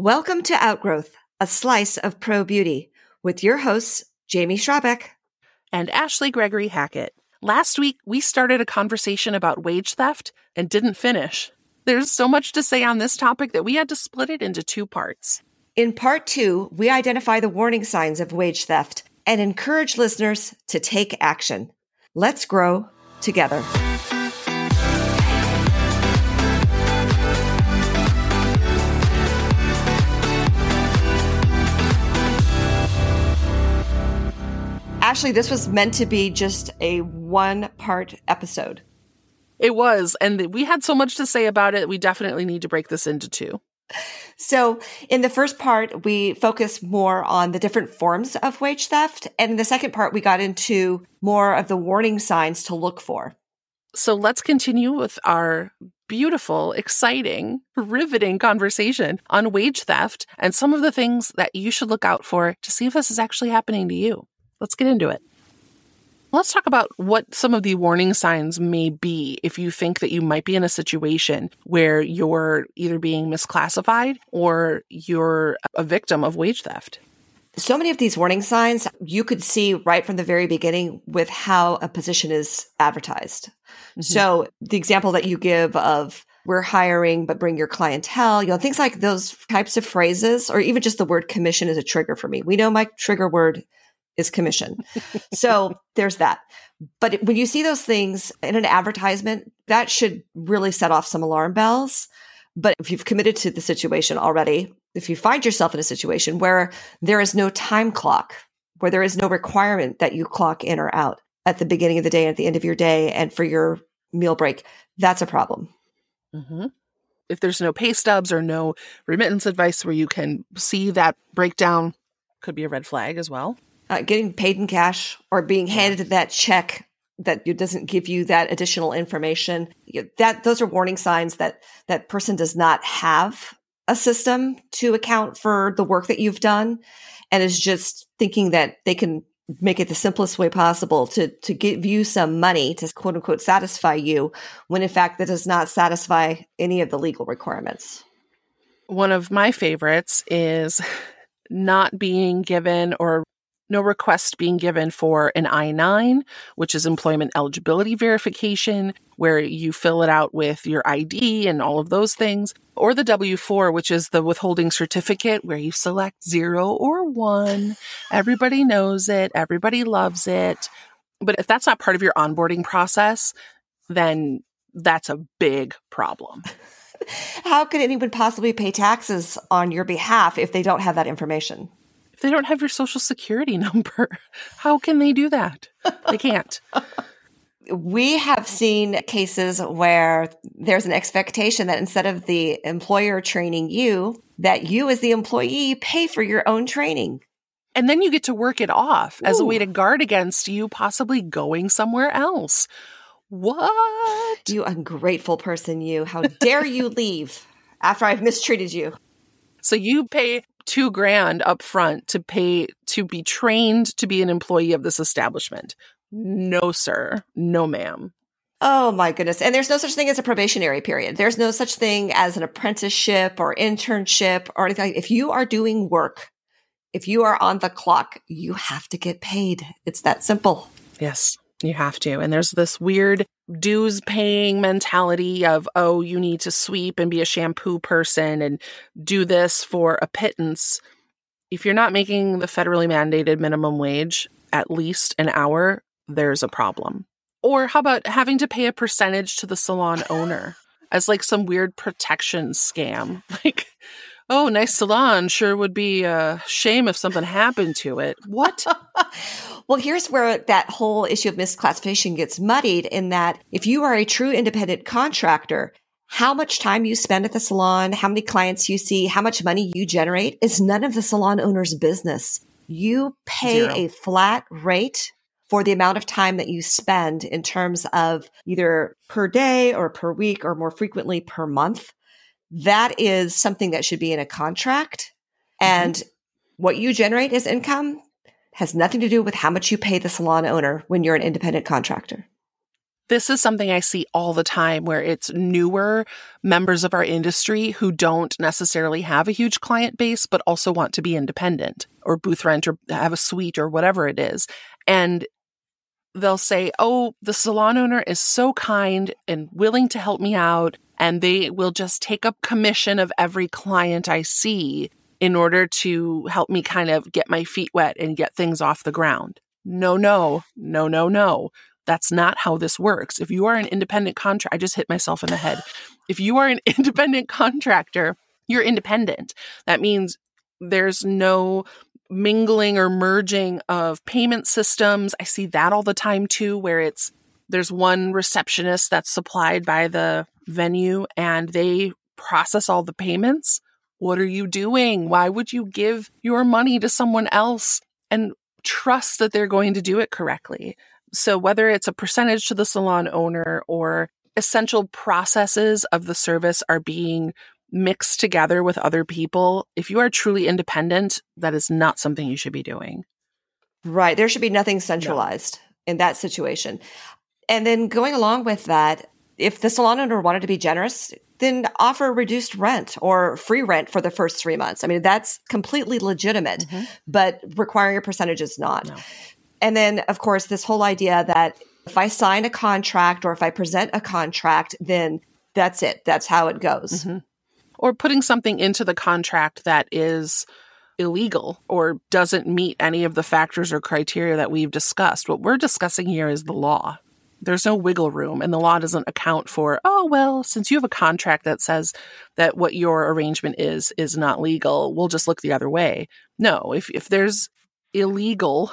Welcome to Outgrowth, a slice of pro beauty, with your hosts, Jamie Schrabeck and Ashley Gregory Hackett. Last week, we started a conversation about wage theft and didn't finish. There's so much to say on this topic that we had to split it into two parts. In part two, we identify the warning signs of wage theft and encourage listeners to take action. Let's grow together. Ashley, this was meant to be just a one part episode. It was. And we had so much to say about it. We definitely need to break this into two. So, in the first part, we focused more on the different forms of wage theft. And in the second part, we got into more of the warning signs to look for. So, let's continue with our beautiful, exciting, riveting conversation on wage theft and some of the things that you should look out for to see if this is actually happening to you. Let's get into it. Let's talk about what some of the warning signs may be if you think that you might be in a situation where you're either being misclassified or you're a victim of wage theft. So many of these warning signs you could see right from the very beginning with how a position is advertised. Mm-hmm. So the example that you give of we're hiring, but bring your clientele, you know, things like those types of phrases, or even just the word commission is a trigger for me. We know my trigger word is commission. so there's that. But when you see those things in an advertisement, that should really set off some alarm bells. But if you've committed to the situation already, if you find yourself in a situation where there is no time clock, where there is no requirement that you clock in or out at the beginning of the day, at the end of your day, and for your meal break, that's a problem. Mm-hmm. If there's no pay stubs or no remittance advice where you can see that breakdown, could be a red flag as well uh, getting paid in cash or being handed that check that doesn't give you that additional information. That those are warning signs that that person does not have a system to account for the work that you've done and is just thinking that they can make it the simplest way possible to to give you some money to quote unquote satisfy you when in fact that does not satisfy any of the legal requirements. One of my favorites is not being given or no request being given for an I 9, which is employment eligibility verification, where you fill it out with your ID and all of those things, or the W 4, which is the withholding certificate, where you select zero or one. Everybody knows it, everybody loves it. But if that's not part of your onboarding process, then that's a big problem. How could anyone possibly pay taxes on your behalf if they don't have that information? They don't have your social security number. How can they do that? They can't. we have seen cases where there's an expectation that instead of the employer training you, that you as the employee pay for your own training. And then you get to work it off Ooh. as a way to guard against you possibly going somewhere else. What? You ungrateful person, you. How dare you leave after I've mistreated you? So you pay two grand up front to pay to be trained to be an employee of this establishment. No, sir. No, ma'am. Oh my goodness. And there's no such thing as a probationary period. There's no such thing as an apprenticeship or internship or anything if you are doing work, if you are on the clock, you have to get paid. It's that simple. Yes. You have to. And there's this weird dues paying mentality of, oh, you need to sweep and be a shampoo person and do this for a pittance. If you're not making the federally mandated minimum wage at least an hour, there's a problem. Or how about having to pay a percentage to the salon owner as like some weird protection scam? Like, oh, nice salon. Sure would be a shame if something happened to it. What? well, here's where that whole issue of misclassification gets muddied in that if you are a true independent contractor, how much time you spend at the salon, how many clients you see, how much money you generate is none of the salon owner's business. You pay Zero. a flat rate for the amount of time that you spend in terms of either per day or per week or more frequently per month that is something that should be in a contract. Mm-hmm. And what you generate as income has nothing to do with how much you pay the salon owner when you're an independent contractor. this is something I see all the time where it's newer members of our industry who don't necessarily have a huge client base, but also want to be independent or booth rent or have a suite or whatever it is. And they'll say, Oh, the salon owner is so kind and willing to help me out. And they will just take up commission of every client I see in order to help me kind of get my feet wet and get things off the ground. No, no, no, no, no. That's not how this works. If you are an independent contractor, I just hit myself in the head. If you are an independent contractor, you're independent. That means there's no mingling or merging of payment systems. I see that all the time too, where it's there's one receptionist that's supplied by the venue and they process all the payments. What are you doing? Why would you give your money to someone else and trust that they're going to do it correctly? So whether it's a percentage to the salon owner or essential processes of the service are being mixed together with other people, if you are truly independent, that is not something you should be doing. Right. There should be nothing centralized no. in that situation. And then going along with that, if the salon owner wanted to be generous, then offer reduced rent or free rent for the first three months. I mean, that's completely legitimate, mm-hmm. but requiring a percentage is not. No. And then, of course, this whole idea that if I sign a contract or if I present a contract, then that's it. That's how it goes. Mm-hmm. Or putting something into the contract that is illegal or doesn't meet any of the factors or criteria that we've discussed. What we're discussing here is the law. There's no wiggle room, and the law doesn't account for, oh, well, since you have a contract that says that what your arrangement is is not legal, we'll just look the other way. No, if, if there's illegal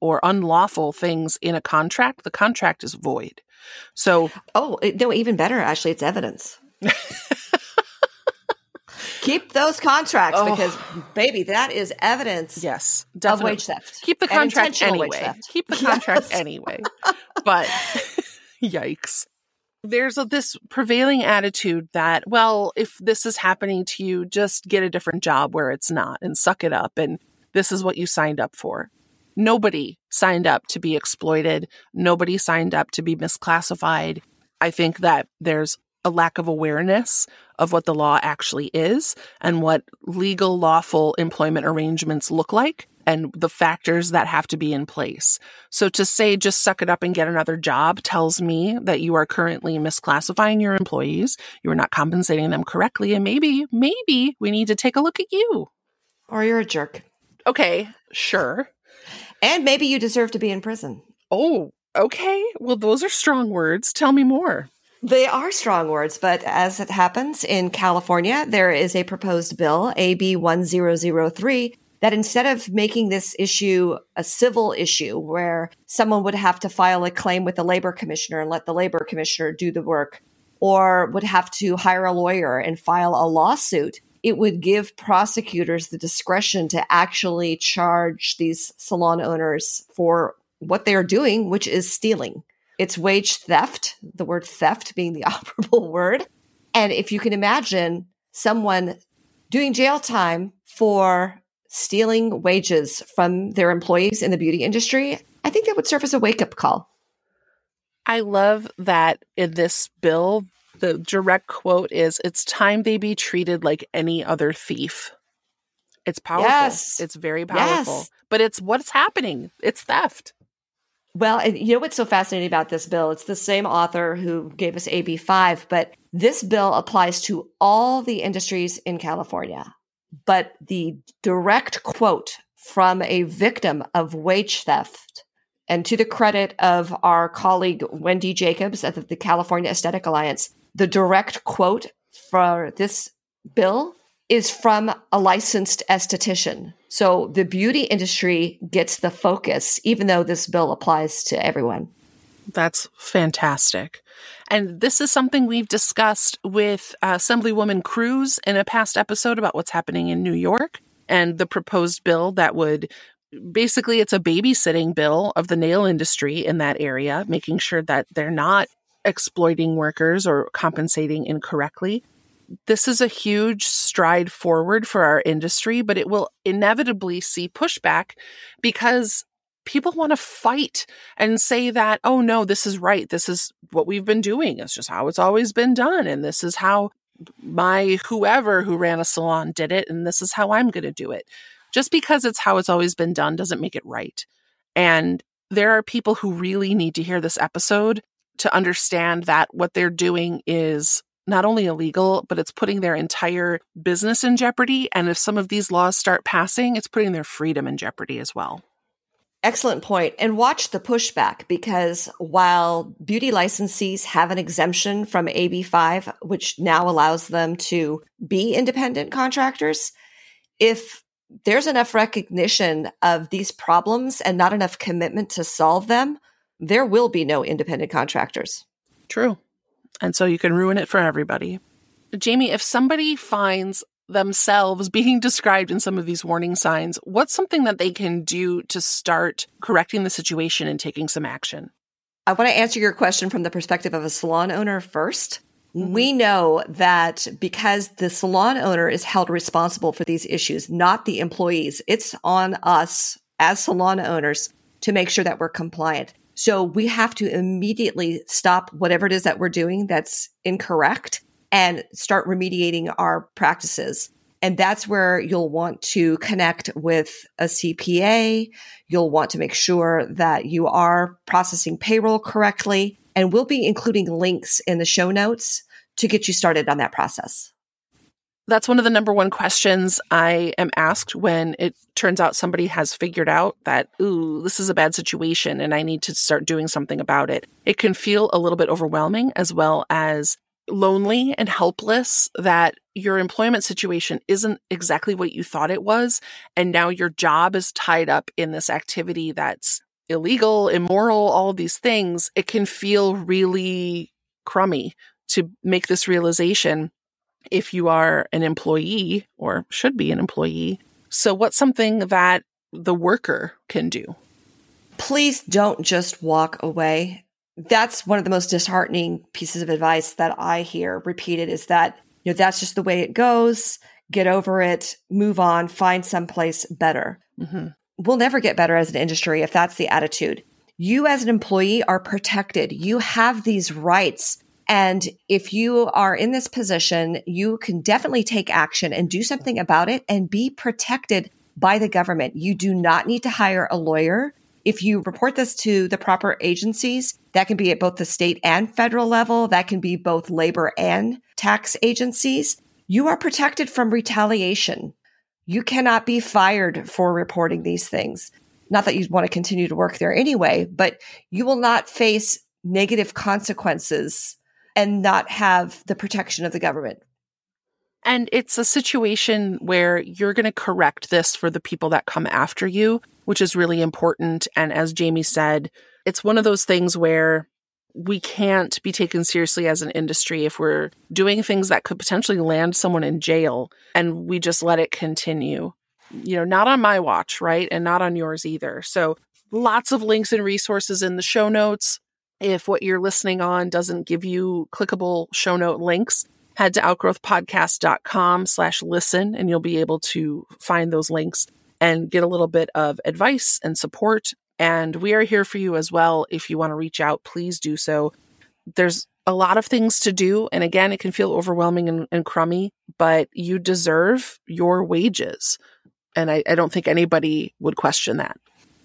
or unlawful things in a contract, the contract is void. So, oh, no, even better, actually, it's evidence. Keep those contracts oh. because, baby, that is evidence. Yes, definitely. of wage theft. Keep the contract anyway. Keep the contract yes. anyway. But yikes there's a, this prevailing attitude that, well, if this is happening to you, just get a different job where it's not and suck it up. And this is what you signed up for. Nobody signed up to be exploited. Nobody signed up to be misclassified. I think that there's a lack of awareness of what the law actually is and what legal, lawful employment arrangements look like and the factors that have to be in place. So to say just suck it up and get another job tells me that you are currently misclassifying your employees, you are not compensating them correctly, and maybe, maybe we need to take a look at you. Or you're a jerk. Okay, sure. And maybe you deserve to be in prison. Oh, okay. Well, those are strong words. Tell me more. They are strong words, but as it happens in California, there is a proposed bill, AB 1003, that instead of making this issue a civil issue where someone would have to file a claim with the labor commissioner and let the labor commissioner do the work, or would have to hire a lawyer and file a lawsuit, it would give prosecutors the discretion to actually charge these salon owners for what they are doing, which is stealing. It's wage theft, the word theft being the operable word. And if you can imagine someone doing jail time for stealing wages from their employees in the beauty industry, I think that would serve as a wake up call. I love that in this bill, the direct quote is it's time they be treated like any other thief. It's powerful. Yes. It's very powerful. Yes. But it's what's happening. It's theft. Well, and you know what's so fascinating about this bill? It's the same author who gave us AB5, but this bill applies to all the industries in California. But the direct quote from a victim of wage theft and to the credit of our colleague Wendy Jacobs at the California Aesthetic Alliance, the direct quote for this bill is from a licensed esthetician. So the beauty industry gets the focus, even though this bill applies to everyone. That's fantastic. And this is something we've discussed with uh, Assemblywoman Cruz in a past episode about what's happening in New York and the proposed bill that would basically it's a babysitting bill of the nail industry in that area, making sure that they're not exploiting workers or compensating incorrectly. This is a huge stride forward for our industry, but it will inevitably see pushback because people want to fight and say that, oh no, this is right. This is what we've been doing. It's just how it's always been done. And this is how my whoever who ran a salon did it. And this is how I'm going to do it. Just because it's how it's always been done doesn't make it right. And there are people who really need to hear this episode to understand that what they're doing is not only illegal, but it's putting their entire business in jeopardy. And if some of these laws start passing, it's putting their freedom in jeopardy as well. Excellent point. And watch the pushback because while beauty licensees have an exemption from AB5, which now allows them to be independent contractors, if there's enough recognition of these problems and not enough commitment to solve them, there will be no independent contractors. True. And so you can ruin it for everybody. Jamie, if somebody finds themselves being described in some of these warning signs, what's something that they can do to start correcting the situation and taking some action? I want to answer your question from the perspective of a salon owner 1st mm-hmm. We know that because the salon owner is held responsible for these issues, not the employees, it's on us as salon owners to make sure that we're compliant. So we have to immediately stop whatever it is that we're doing that's incorrect and start remediating our practices. And that's where you'll want to connect with a CPA. You'll want to make sure that you are processing payroll correctly. And we'll be including links in the show notes to get you started on that process that's one of the number one questions I am asked when it turns out somebody has figured out that, ooh, this is a bad situation and I need to start doing something about it. It can feel a little bit overwhelming as well as lonely and helpless that your employment situation isn't exactly what you thought it was. And now your job is tied up in this activity that's illegal, immoral, all of these things. It can feel really crummy to make this realization if you are an employee or should be an employee. So, what's something that the worker can do? Please don't just walk away. That's one of the most disheartening pieces of advice that I hear repeated is that, you know, that's just the way it goes. Get over it, move on, find someplace better. Mm-hmm. We'll never get better as an industry if that's the attitude. You as an employee are protected. You have these rights and if you are in this position, you can definitely take action and do something about it and be protected by the government. You do not need to hire a lawyer. If you report this to the proper agencies, that can be at both the state and federal level, that can be both labor and tax agencies. You are protected from retaliation. You cannot be fired for reporting these things. Not that you want to continue to work there anyway, but you will not face negative consequences and not have the protection of the government. And it's a situation where you're going to correct this for the people that come after you, which is really important. And as Jamie said, it's one of those things where we can't be taken seriously as an industry if we're doing things that could potentially land someone in jail and we just let it continue. You know, not on my watch, right? And not on yours either. So lots of links and resources in the show notes. If what you're listening on doesn't give you clickable show note links, head to outgrowthpodcast.com slash listen and you'll be able to find those links and get a little bit of advice and support. And we are here for you as well. If you want to reach out, please do so. There's a lot of things to do. And again, it can feel overwhelming and, and crummy, but you deserve your wages. And I, I don't think anybody would question that.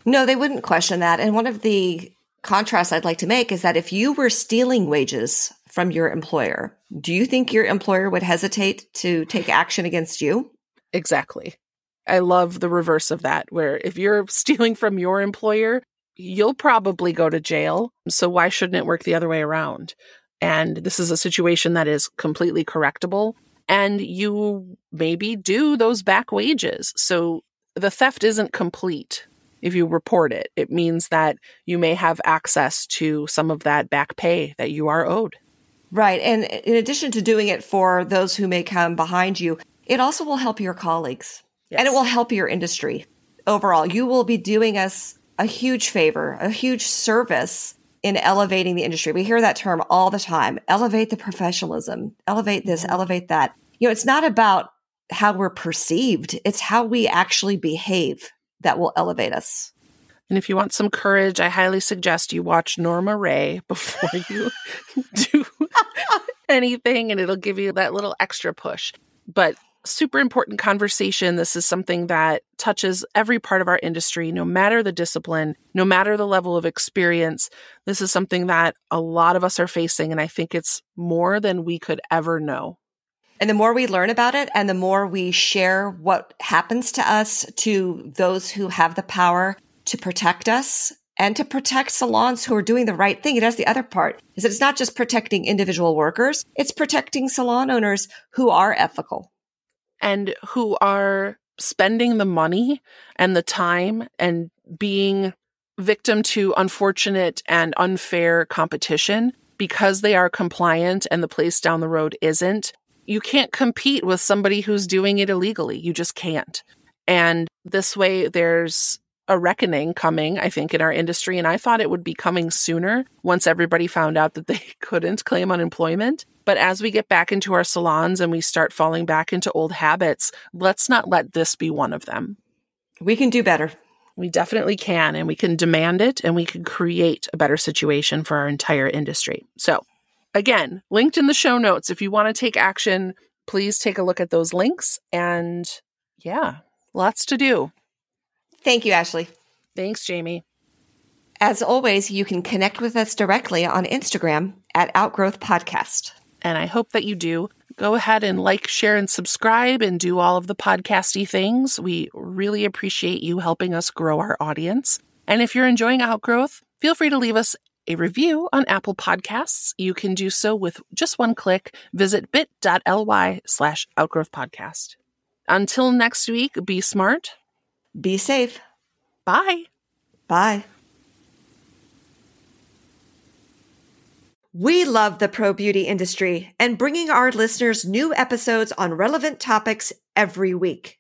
No, they wouldn't question that. And one of the contrast I'd like to make is that if you were stealing wages from your employer, do you think your employer would hesitate to take action against you? Exactly. I love the reverse of that, where if you're stealing from your employer, you'll probably go to jail. So why shouldn't it work the other way around? And this is a situation that is completely correctable. And you maybe do those back wages. So the theft isn't complete if you report it. It means that you may have access to some of that back pay that you are owed. Right. And in addition to doing it for those who may come behind you, it also will help your colleagues yes. and it will help your industry overall. You will be doing us a huge favor, a huge service in elevating the industry. We hear that term all the time elevate the professionalism, elevate this, mm-hmm. elevate that. You know, it's not about how we're perceived, it's how we actually behave that will elevate us. And if you want some courage, I highly suggest you watch Norma Rae before you do anything, and it'll give you that little extra push. But super important conversation. This is something that touches every part of our industry, no matter the discipline, no matter the level of experience. This is something that a lot of us are facing, and I think it's more than we could ever know. And the more we learn about it and the more we share what happens to us to those who have the power to protect us and to protect salons who are doing the right thing. It has the other part is that it's not just protecting individual workers. It's protecting salon owners who are ethical and who are spending the money and the time and being victim to unfortunate and unfair competition because they are compliant and the place down the road isn't. You can't compete with somebody who's doing it illegally. You just can't. And this way, there's a reckoning coming, I think, in our industry. And I thought it would be coming sooner once everybody found out that they couldn't claim unemployment. But as we get back into our salons and we start falling back into old habits, let's not let this be one of them. We can do better. We definitely can, and we can demand it and we can create a better situation for our entire industry. So, again, linked in the show notes. If you want to take action, please take a look at those links. And yeah, lots to do. Thank you, Ashley. Thanks, Jamie. As always, you can connect with us directly on Instagram at Outgrowth Podcast. And I hope that you do. Go ahead and like, share, and subscribe and do all of the podcasty things. We really appreciate you helping us grow our audience. And if you're enjoying Outgrowth, feel free to leave us a review on Apple Podcasts. You can do so with just one click. Visit bit.ly slash outgrowth podcast. Until next week, be smart, be safe. Bye. Bye. We love the pro beauty industry and bringing our listeners new episodes on relevant topics every week.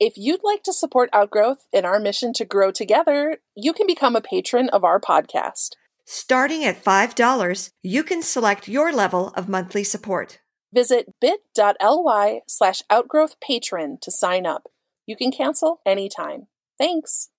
If you'd like to support Outgrowth in our mission to grow together, you can become a patron of our podcast. Starting at $5, you can select your level of monthly support. Visit bit.ly slash outgrowth patron to sign up. You can cancel anytime. Thanks.